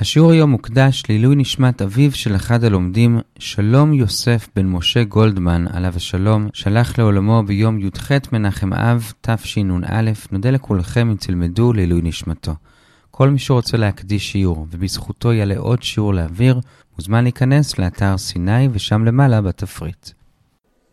השיעור היום מוקדש לעילוי נשמת אביו של אחד הלומדים, שלום יוסף בן משה גולדמן, עליו השלום, שלח לעולמו ביום י"ח מנחם אב תשנ"א, נודה לכולכם אם תלמדו לעילוי נשמתו. כל מי שרוצה להקדיש שיעור, ובזכותו יעלה עוד שיעור לאוויר, מוזמן להיכנס לאתר סיני ושם למעלה בתפריט.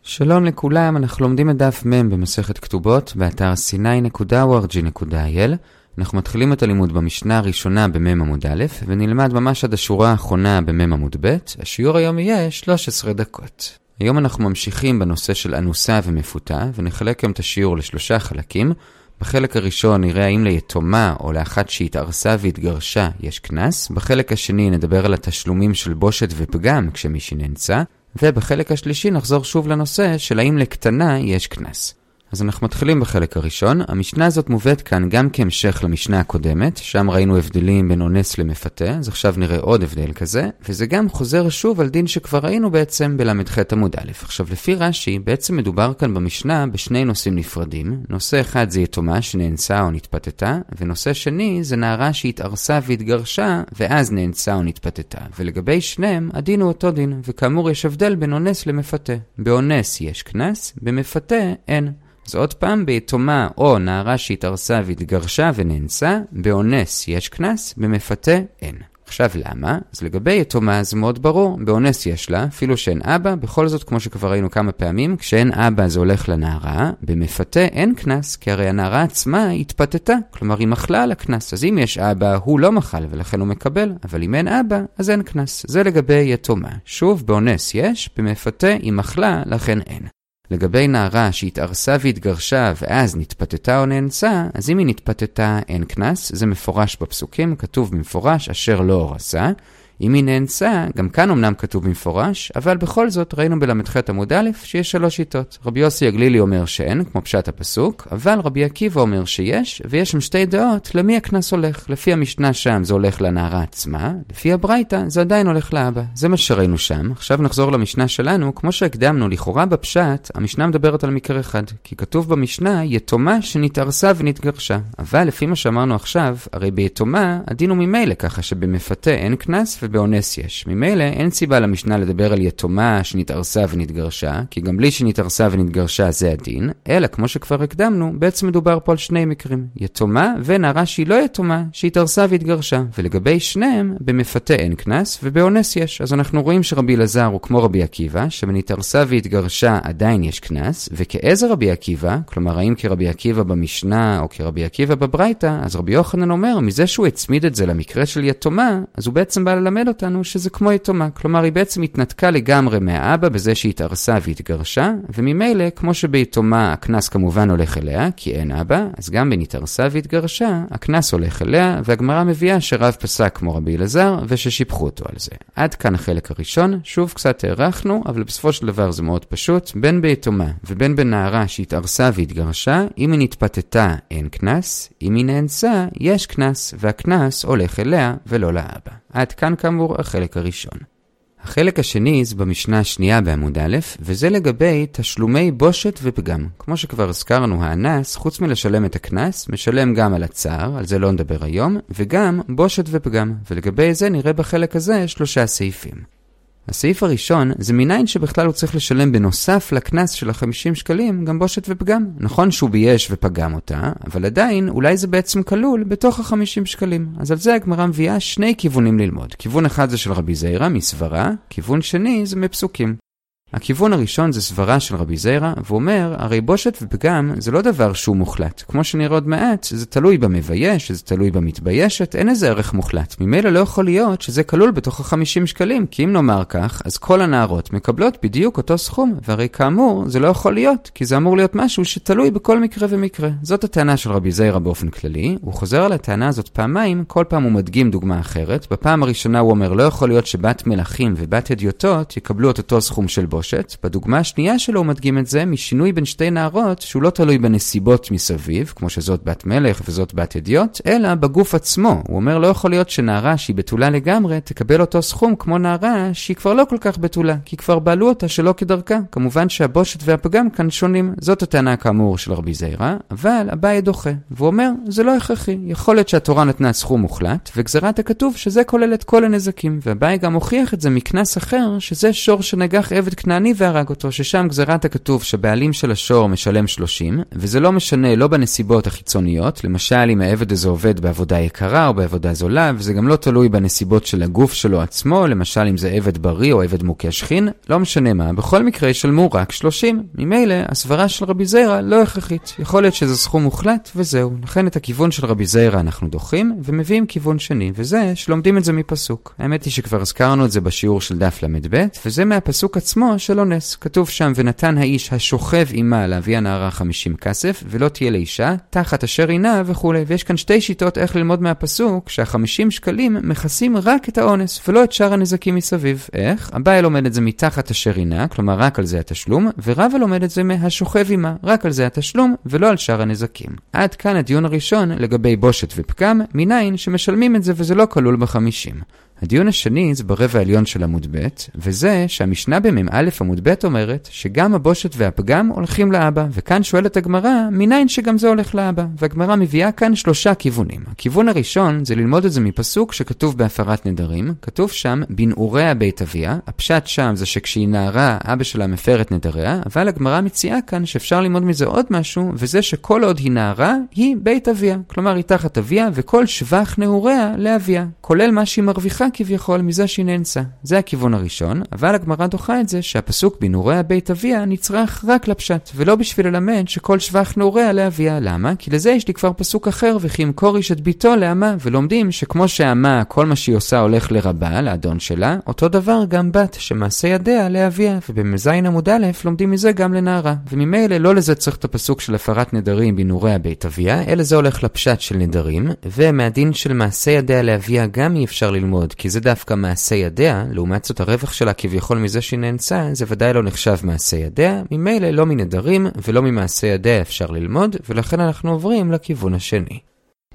שלום לכולם, אנחנו לומדים את דף מ' במסכת כתובות באתר sny.org.il. אנחנו מתחילים את הלימוד במשנה הראשונה במ' עמוד א', ונלמד ממש עד השורה האחרונה במ' עמוד ב'. השיעור היום יהיה 13 דקות. היום אנחנו ממשיכים בנושא של אנוסה ומפותה, ונחלק היום את השיעור לשלושה חלקים. בחלק הראשון נראה האם ליתומה או לאחת שהתארסה והתגרשה יש קנס. בחלק השני נדבר על התשלומים של בושת ופגם כשמישהי נאנסה. ובחלק השלישי נחזור שוב לנושא של האם לקטנה יש קנס. אז אנחנו מתחילים בחלק הראשון. המשנה הזאת מובאת כאן גם כהמשך למשנה הקודמת, שם ראינו הבדלים בין אונס למפתה, אז עכשיו נראה עוד הבדל כזה, וזה גם חוזר שוב על דין שכבר ראינו בעצם בל"ח עמוד א'. עכשיו, לפי רש"י, בעצם מדובר כאן במשנה בשני נושאים נפרדים. נושא אחד זה יתומה שנאנסה או נתפתתה, ונושא שני זה נערה שהתארסה והתגרשה, ואז נאנסה או נתפתתה. ולגבי שניהם, הדין הוא אותו דין, וכאמור יש הבדל בין אונס למפתה. באונס יש קנס, במפתה אין. אז עוד פעם, ביתומה או נערה שהתארסה והתגרשה ונאנסה, באונס יש קנס, במפתה אין. עכשיו למה? אז לגבי יתומה זה מאוד ברור, באונס יש לה, אפילו שאין אבא, בכל זאת כמו שכבר ראינו כמה פעמים, כשאין אבא זה הולך לנערה, במפתה אין קנס, כי הרי הנערה עצמה התפתתה, כלומר היא מחלה על הקנס, אז אם יש אבא הוא לא מחל ולכן הוא מקבל, אבל אם אין אבא אז אין קנס, זה לגבי יתומה. שוב, באונס יש, במפתה היא מחלה, לכן אין. לגבי נערה שהתארסה והתגרשה ואז נתפתתה או נאנסה, אז אם היא נתפתתה אין קנס, זה מפורש בפסוקים, כתוב במפורש אשר לא הורסה. אם היא נאנסה, גם כאן אמנם כתוב במפורש, אבל בכל זאת ראינו בל"ח עמוד א' שיש שלוש שיטות. רבי יוסי הגלילי אומר שאין, כמו פשט הפסוק, אבל רבי עקיבא אומר שיש, ויש שם שתי דעות למי הקנס הולך. לפי המשנה שם זה הולך לנערה עצמה, לפי הברייתא זה עדיין הולך לאבא. זה מה שראינו שם. עכשיו נחזור למשנה שלנו, כמו שהקדמנו, לכאורה בפשט, המשנה מדברת על מקרה אחד. כי כתוב במשנה, יתומה שנתארסה ונתגרשה. אבל לפי מה שאמרנו עכשיו, הרי ביתומה הדין הוא ממילא ככה שבמפתה אין קנס ובאונס יש. ממילא אין סיבה למשנה לדבר על יתומה שנתארסה ונתגרשה, כי גם בלי שנתארסה ונתגרשה זה הדין, אלא כמו שכבר הקדמנו, בעצם מדובר פה על שני מקרים. יתומה ונערה שהיא לא יתומה, שהתארסה והתגרשה. ולגבי שניהם, במפתה אין קנס ובאונס יש. אז אנחנו רואים שרבי אלעזר הוא כמו רבי עקיבא, שבנתארסה והתגרשה עדיין יש קנס, וכעזר רבי עקיבא, כלומר האם כרבי עקיבא במשנה או כרבי עקיבא בברייתא, אז רבי יוחנן אומר, מזה שהוא הצמיד את זה למקרה של יתומה, אז הוא בעצם בא ללמד מלמד אותנו שזה כמו יתומה. כלומר, היא בעצם התנתקה לגמרי מהאבא בזה שהיא התארסה והתגרשה, וממילא, כמו שביתומה הקנס כמובן הולך אליה, כי אין אבא, אז גם בין התארסה והתגרשה, הקנס הולך אליה, והגמרא מביאה שרב פסק כמו רבי אלעזר, וששיבחו אותו על זה. עד כאן החלק הראשון, שוב קצת הארכנו, אבל בסופו של דבר זה מאוד פשוט. בין ביתומה ובין בנערה שהתארסה והתגרשה, אם היא נתפתתה אין קנס, אם היא נאנסה יש קנס, והקנס הולך אליה ולא לאבא. עד כאן כאמור החלק הראשון. החלק השני זה במשנה השנייה בעמוד א', וזה לגבי תשלומי בושת ופגם. כמו שכבר הזכרנו, האנס, חוץ מלשלם את הקנס, משלם גם על הצער, על זה לא נדבר היום, וגם בושת ופגם. ולגבי זה נראה בחלק הזה שלושה סעיפים. הסעיף הראשון זה מניין שבכלל הוא צריך לשלם בנוסף לקנס של ה-50 שקלים גם בושת ופגם. נכון שהוא בייש ופגם אותה, אבל עדיין אולי זה בעצם כלול בתוך ה-50 שקלים. אז על זה הגמרא מביאה שני כיוונים ללמוד. כיוון אחד זה של רבי זעירא מסברה, כיוון שני זה מפסוקים. הכיוון הראשון זה סברה של רבי זיירה, והוא אומר, הרי בושת ופגם זה לא דבר שהוא מוחלט. כמו שנראה עוד מעט, זה תלוי במבייש, זה תלוי במתביישת, אין איזה ערך מוחלט. ממילא לא יכול להיות שזה כלול בתוך ה-50 שקלים, כי אם נאמר כך, אז כל הנערות מקבלות בדיוק אותו סכום, והרי כאמור, זה לא יכול להיות, כי זה אמור להיות משהו שתלוי בכל מקרה ומקרה. זאת הטענה של רבי זיירה באופן כללי, הוא חוזר על הטענה הזאת פעמיים, כל פעם הוא מדגים דוגמה אחרת. בפעם הראשונה הוא אומר, לא יכול להיות שבת מלכים ובת הדיוטות יקבלו את אותו סכום של בושת. בושת. בדוגמה השנייה שלו הוא מדגים את זה משינוי בין שתי נערות שהוא לא תלוי בנסיבות מסביב, כמו שזאת בת מלך וזאת בת אדיוט, אלא בגוף עצמו. הוא אומר לא יכול להיות שנערה שהיא בתולה לגמרי תקבל אותו סכום כמו נערה שהיא כבר לא כל כך בתולה, כי כבר בעלו אותה שלא כדרכה. כמובן שהבושת והפגם כאן שונים. זאת הטענה כאמור של רבי זיירה, אבל אביי דוחה. והוא אומר, זה לא הכרחי. יכול להיות שהתורה נתנה סכום מוחלט, וגזרת הכתוב שזה כולל את כל הנזקים. ואביי גם הוכיח את זה מקנס אחר, שזה שור שנגח עבד כנעני והרג אותו, ששם גזרת הכתוב שבעלים של השור משלם 30, וזה לא משנה לא בנסיבות החיצוניות, למשל אם העבד הזה עובד בעבודה יקרה או בעבודה זולה, וזה גם לא תלוי בנסיבות של הגוף שלו עצמו, למשל אם זה עבד בריא או עבד מוכה שכין, לא משנה מה, בכל מקרה ישלמו רק 30. ממילא, הסברה של רבי זיירה לא הכרחית. יכול להיות שזה סכום מוחלט, וזהו. לכן את הכיוון של רבי זיירה אנחנו דוחים, ומביאים כיוון שני, וזה שלומדים את זה מפסוק. האמת היא שכבר הזכרנו את זה בשיעור של דף ל"ב, וזה מהפסוק עצמו של אונס. כתוב שם, ונתן האיש השוכב עמה להביא הנערה 50 כסף, ולא תהיה לאישה, תחת אשר עינה וכולי. ויש כאן שתי שיטות איך ללמוד מהפסוק, שה-50 שקלים מכסים רק את האונס, ולא את שאר הנזקים מסביב. איך? אביי לומד את זה מתחת אשר עינה, כלומר רק על זה התשלום, ורבא לומד את זה מהשוכב עמה, רק על זה התשלום, ולא על שאר הנזקים. עד כאן הדיון הראשון לגבי בושת ופגם, מניין שמשלמים את זה וזה לא כלול בחמישים. הדיון השני זה ברבע העליון של עמוד ב', וזה שהמשנה במ"א עמוד ב' אומרת שגם הבושת והפגם הולכים לאבא, וכאן שואלת הגמרא, מניין שגם זה הולך לאבא? והגמרא מביאה כאן שלושה כיוונים. הכיוון הראשון זה ללמוד את זה מפסוק שכתוב בהפרת נדרים, כתוב שם בנעוריה בית אביה, הפשט שם זה שכשהיא נערה אבא שלה מפר את נדריה, אבל הגמרא מציעה כאן שאפשר ללמוד מזה עוד משהו, וזה שכל עוד היא נערה, היא בית אביה. כלומר היא תחת אביה, וכל שבח נעוריה לאביה, כולל מה שהיא מרוויחה כביכול מזה שהיא נאנסה. זה הכיוון הראשון, אבל הגמרא דוחה את זה שהפסוק בנעוריה בית אביה נצרך רק לפשט, ולא בשביל ללמד שכל שבח נעוריה לאביה. למה? כי לזה יש לי כבר פסוק אחר, וכי ימכור איש את ביתו לאמה, ולומדים שכמו שאמה, כל מה שהיא עושה הולך לרבה, לאדון שלה, אותו דבר גם בת, שמעשה ידיה לאביה, ובמ"ז עמוד א' לומדים מזה גם לנערה. וממילא לא לזה צריך את הפסוק של הפרת נדרים בנעוריה בית אביה, אלא זה הולך לפשט של נדרים, ומהדין של מעשה ידיה לאביה גם אי אפשר ללמוד, כי זה דווקא מעשה ידיה, לעומת זאת הרווח שלה כביכול מזה שהיא נאנסה, זה ודאי לא נחשב מעשה ידיה, ממילא לא מנדרים ולא ממעשה ידיה אפשר ללמוד, ולכן אנחנו עוברים לכיוון השני.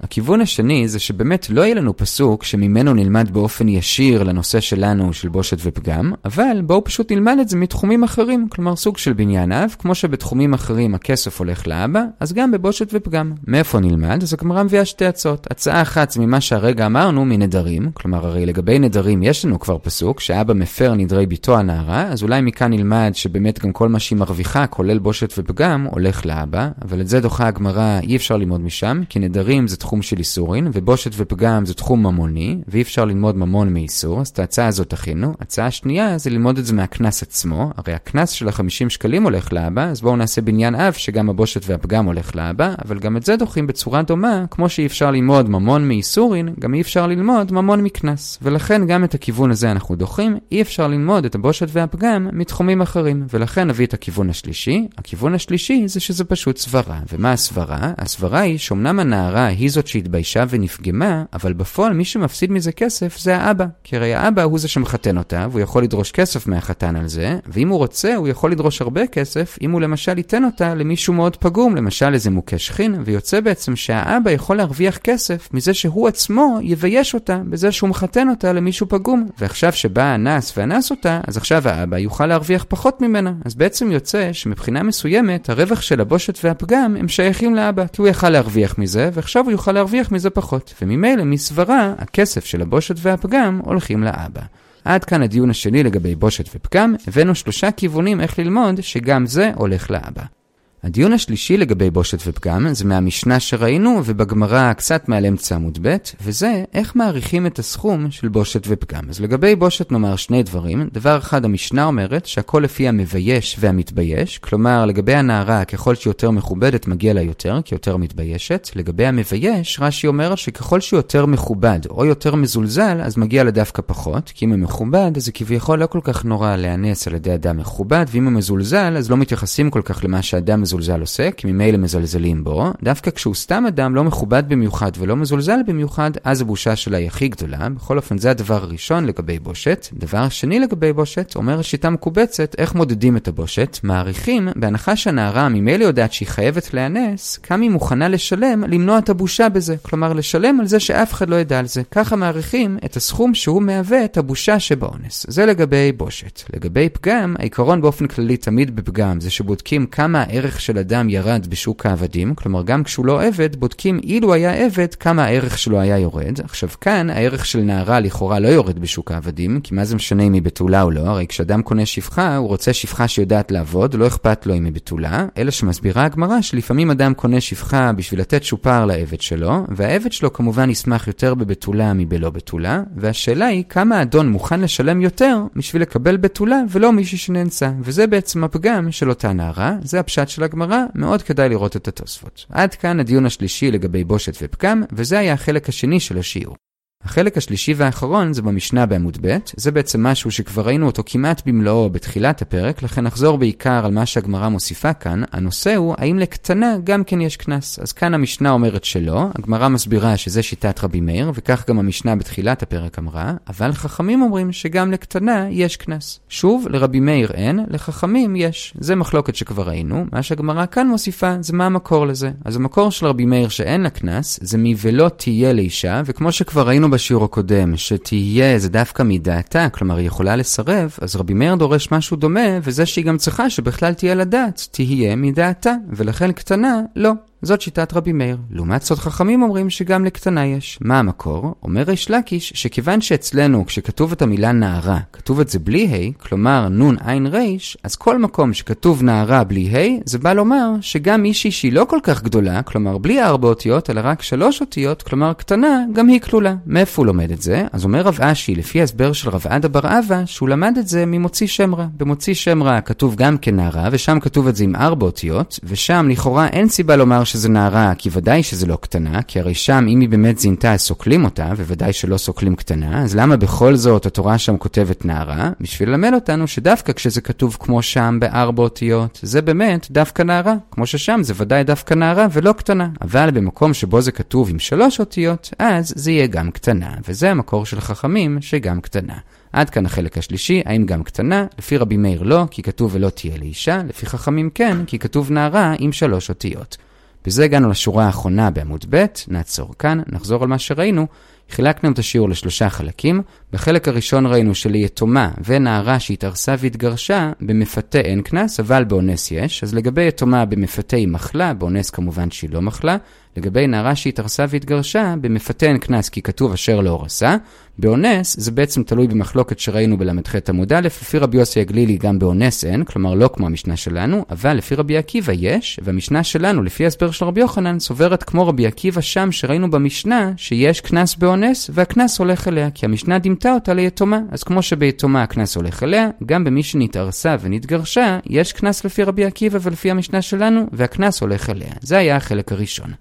הכיוון השני זה שבאמת לא יהיה לנו פסוק שממנו נלמד באופן ישיר לנושא שלנו של בושת ופגם, אבל בואו פשוט נלמד את זה מתחומים אחרים, כלומר סוג של בניין אב, כמו שבתחומים אחרים הכסף הולך לאבא, אז גם בבושת ופגם. מאיפה נלמד? אז הגמרא מביאה שתי הצעות. הצעה אחת זה ממה שהרגע אמרנו מנדרים, כלומר הרי לגבי נדרים יש לנו כבר פסוק שאבא מפר נדרי ביתו הנערה, אז אולי מכאן נלמד שבאמת גם כל מה שהיא מרוויחה, כולל בושת ופגם, הולך לאבא, אבל את זה דוחה הגמרא, אי אפשר ללמוד משם, כי נדרים זה תחום של איסורין, ובושת ופגם זה תחום ממוני, ואי אפשר ללמוד ממון מאיסור, אז את ההצעה הזאת תכינו. הצעה שנייה זה ללמוד את זה מהקנס עצמו, הרי הקנס של ה-50 שקלים הולך לאבא, אז בואו נעשה בניין אב שגם הבושת והפגם הולך לאבא, אבל גם את זה דוחים בצורה דומה, כמו שאי אפשר ללמוד ממון מאיסורין, גם אי אפשר ללמוד ממון מקנס. ולכן גם את הכיוון הזה אנחנו דוחים, אי אפשר ללמוד את הבושת והפגם מתחומים אחרים, ולכן נביא את הכיוון השלישי. הכיוון השלישי זה שזה פשוט סברה. ומה הסברה? הסברה היא שאומנם הנערה היא זאת שהתביישה ונפגמה, אבל בפועל מי שמפסיד מזה כסף זה האבא. כי הרי האבא הוא זה שמחתן אותה, והוא יכול לדרוש כסף מהחתן על זה, ואם הוא רוצה, הוא יכול לדרוש הרבה כסף, אם הוא למשל ייתן אותה למישהו מאוד פגום, למשל איזה מוכה שכין, ויוצא בעצם שהאבא יכול להרוויח כסף מזה שהוא עצמו יבייש אותה, בזה שהוא מחתן אותה למישהו פגום. ועכשיו שבא האנס ואנס אותה, אז עכשיו האבא יוכל להרוויח פחות ממנה. אז בעצם יוצא שמבחינה מסוימת, הרווח של הבושת והפגם הם שייכים לאבא, כי הוא יכל להרוויח מזה, ועכשיו הוא יוכל להרוויח מזה פחות, וממילא מסברה, הכסף של הבושת והפגם הולכים לאבא. עד כאן הדיון השני לגבי בושת ופגם, הבאנו שלושה כיוונים איך ללמוד שגם זה הולך לאבא. הדיון השלישי לגבי בושת ופגם זה מהמשנה שראינו ובגמרא קצת מעל אמצע עמוד ב', וזה איך מעריכים את הסכום של בושת ופגם. אז לגבי בושת נאמר שני דברים. דבר אחד, המשנה אומרת שהכל לפי המבייש והמתבייש, כלומר לגבי הנערה ככל שהיא יותר מכובדת מגיע לה יותר, כי יותר מתביישת. לגבי המבייש, רש"י אומר שככל שהוא יותר מכובד או יותר מזולזל, אז מגיע לה דווקא פחות, כי אם הוא מכובד אז זה כביכול לא כל כך נורא להיאנס על ידי אדם מכובד, ואם הוא מזולזל אז לא מתייחסים כל כך למה שאדם המזולזל עושה, כי ממילא מזלזלים בו, דווקא כשהוא סתם אדם לא מכובד במיוחד ולא מזולזל במיוחד, אז הבושה שלה היא הכי גדולה. בכל אופן, זה הדבר הראשון לגבי בושת. דבר שני לגבי בושת, אומר שיטה מקובצת, איך מודדים את הבושת? מעריכים, בהנחה שהנערה ממילא יודעת שהיא חייבת להיאנס, כמה היא מוכנה לשלם למנוע את הבושה בזה. כלומר, לשלם על זה שאף אחד לא ידע על זה. ככה מעריכים את הסכום שהוא מהווה את הבושה שבאונס. זה לגבי בושת. לגבי פגם, העיקרון באופן כללי תמיד בפגם זה שבודקים כמה הערך של אדם ירד בשוק העבדים, כלומר גם כשהוא לא עבד, בודקים אילו היה עבד כמה הערך שלו היה יורד. עכשיו כאן הערך של נערה לכאורה לא יורד בשוק העבדים, כי מה זה משנה אם היא בתולה או לא, הרי כשאדם קונה שפחה, הוא רוצה שפחה שיודעת לעבוד, לא אכפת לו אם היא בתולה, אלא שמסבירה הגמרא שלפעמים אדם קונה שפחה בשביל לתת שופר לעבד שלו, והעבד שלו כמובן ישמח יותר בבתולה מבלא בתולה, והשאלה היא כמה האדון מוכן לשלם יותר בשביל לקבל בתולה ולא מישהי שנאנסה. וזה בעצם הפגם של אותה נערה, זה הפשט של הגמרא, מאוד כדאי לראות את התוספות. עד כאן הדיון השלישי לגבי בושת ופגם, וזה היה החלק השני של השיעור. החלק השלישי והאחרון זה במשנה בעמוד ב', זה בעצם משהו שכבר ראינו אותו כמעט במלואו בתחילת הפרק, לכן נחזור בעיקר על מה שהגמרא מוסיפה כאן. הנושא הוא האם לקטנה גם כן יש קנס. אז כאן המשנה אומרת שלא, הגמרא מסבירה שזה שיטת רבי מאיר, וכך גם המשנה בתחילת הפרק אמרה, אבל חכמים אומרים שגם לקטנה יש קנס. שוב, לרבי מאיר אין, לחכמים יש. זה מחלוקת שכבר ראינו, מה שהגמרא כאן מוסיפה זה מה המקור לזה. אז המקור של רבי מאיר שאין לה קנס, זה מ"ולא תהיה לאישה", וכמו שכבר ראינו בשיעור הקודם, שתהיה זה דווקא מדעתה, כלומר היא יכולה לסרב, אז רבי מאיר דורש משהו דומה, וזה שהיא גם צריכה שבכלל תהיה לדעת, תהיה מדעתה, ולכן קטנה, לא. זאת שיטת רבי מאיר. לעומת זאת חכמים אומרים שגם לקטנה יש. מה המקור? אומר ריש לקיש שכיוון שאצלנו כשכתוב את המילה נערה, כתוב את זה בלי ה', כלומר נון עין ריש, אז כל מקום שכתוב נערה בלי ה', זה בא לומר שגם מישהי שהיא לא כל כך גדולה, כלומר בלי ארבע אותיות, אלא רק שלוש אותיות, כלומר קטנה, גם היא כלולה. מאיפה הוא לומד את זה? אז אומר רב אשי, לפי ההסבר של רב עדה בר אבא, שהוא למד את זה ממוציא שם רע. במוציא שם רע כתוב גם כנערה, ושם כתוב את זה עם ארבע אותיות, ושם לכאורה אין סיבה לומר שזה נערה, כי ודאי שזה לא קטנה, כי הרי שם אם היא באמת זינתה אז סוקלים אותה, וודאי שלא סוקלים קטנה, אז למה בכל זאת התורה שם כותבת נערה? בשביל ללמד אותנו שדווקא כשזה כתוב כמו שם בארבע אותיות, זה באמת דווקא נערה, כמו ששם זה ודאי דווקא נערה ולא קטנה. אבל במקום שבו זה כתוב עם שלוש אותיות, אז זה יהיה גם קטנה, וזה המקור של חכמים שגם קטנה. עד כאן החלק השלישי, האם גם קטנה? לפי רבי מאיר לא, כי כתוב ולא תהיה לאישה, לפי חכמים כן, כי כתוב נערה עם שלוש אותיות. בזה הגענו לשורה האחרונה בעמוד ב', נעצור כאן, נחזור על מה שראינו. חילקנו את השיעור לשלושה חלקים. בחלק הראשון ראינו שליתומה ונערה שהתארסה והתגרשה, במפתה אין קנס, אבל באונס יש. אז לגבי יתומה במפתה היא מחלה, באונס כמובן שהיא לא מחלה. לגבי נערה שהתארסה והתגרשה, במפתה אין קנס כי כתוב אשר לא הורסה. באונס זה בעצם תלוי במחלוקת שראינו בל"ח עמוד א', לפי רבי יוסי הגלילי גם באונס אין, כלומר לא כמו המשנה שלנו, אבל לפי רבי עקיבא יש, והמשנה שלנו, לפי ההסבר של רבי יוחנן, סוברת כמו רבי עקיבא שם שראינו במשנה, שיש קנס באונס, והקנס הולך אליה, כי המשנה דימתה אותה ליתומה. אז כמו שביתומה הקנס הולך אליה, גם במי שנתארסה ונתגרשה, יש קנס לפי רבי עקיבא ולפי המשנה שלנו, והקנס הולך אליה. זה היה החלק הראשון.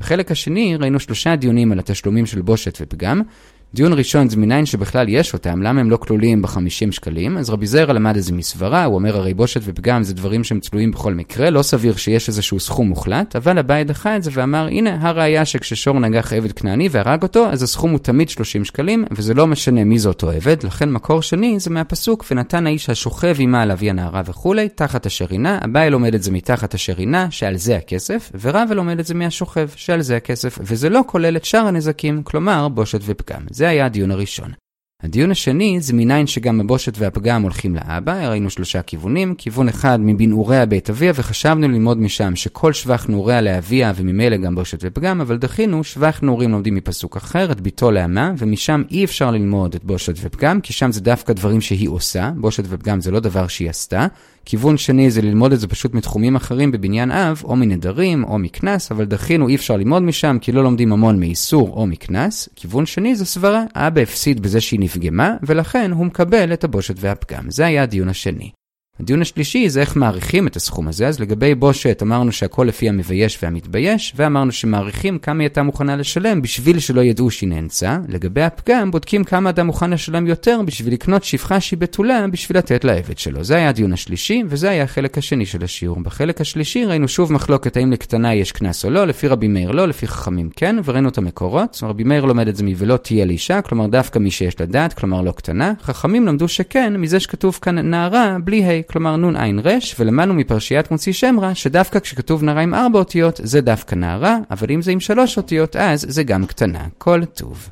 בחלק השני ראינו שלושה דיונים על התשלומים של בושת ופגם. דיון ראשון זה מניין שבכלל יש אותם, למה הם לא כלולים ב-50 שקלים? אז רבי זרע למד איזה מסברה, הוא אומר הרי בושת ופגם זה דברים שהם תלויים בכל מקרה, לא סביר שיש איזשהו סכום מוחלט, אבל אביי דחה את זה ואמר, הנה הראיה שכששור נגח עבד כנעני והרג אותו, אז הסכום הוא תמיד 30 שקלים, וזה לא משנה מי זה אותו עבד, לכן מקור שני זה מהפסוק, ונתן האיש השוכב עמה על אבי הנערה וכולי, תחת אשר עינה, אביי לומד את זה מתחת אשר עינה, שעל זה הכסף, ורבא לומד את זה מהשוכב, שעל זה הכסף, וזה לא כולל את שאר הנזקים, כלומר בושת ופגם. זה היה הדיון הראשון. הדיון השני זה מניין שגם הבושת והפגם הולכים לאבא, ראינו שלושה כיוונים, כיוון אחד מבנעוריה בית אביה וחשבנו ללמוד משם שכל שבח נעוריה לאביה וממילא גם בושת ופגם, אבל דחינו שבח נעורים לומדים מפסוק אחר, את ביתו לאמה, ומשם אי אפשר ללמוד את בושת ופגם, כי שם זה דווקא דברים שהיא עושה, בושת ופגם זה לא דבר שהיא עשתה. כיוון שני זה ללמוד את זה פשוט מתחומים אחרים בבניין אב, או מנדרים, או מקנס, אבל דחינו אי אפשר ללמוד משם, כי לא לומדים המון מאיסור או מקנס. כיוון שני זה סברה, אבא הפסיד בזה שהיא נפגמה, ולכן הוא מקבל את הבושת והפגם. זה היה הדיון השני. הדיון השלישי זה איך מעריכים את הסכום הזה, אז לגבי בושת אמרנו שהכל לפי המבייש והמתבייש, ואמרנו שמעריכים כמה היא הייתה מוכנה לשלם בשביל שלא ידעו שהיא נאנסה. לגבי הפגם, בודקים כמה אדם מוכן לשלם יותר בשביל לקנות שפחה שהיא בתולה בשביל לתת לעבד שלו. זה היה הדיון השלישי, וזה היה החלק השני של השיעור. בחלק השלישי ראינו שוב מחלוקת האם לקטנה יש קנס או לא, לפי רבי מאיר לא, לפי חכמים כן, וראינו את המקורות. רבי מאיר לומד את זה מ"ולא תהיה לאישה", כלומר דווקא מי שיש לה דעת, כלומר לא קטנה. חכמים למדו שכן, מזה שכתוב כאן נערה בלי כלומר נ"ע ר', ולמדנו מפרשיית מוציא שם רע, שדווקא כשכתוב נערה עם ארבע אותיות, זה דווקא נערה, אבל אם זה עם שלוש אותיות, אז זה גם קטנה. כל טוב.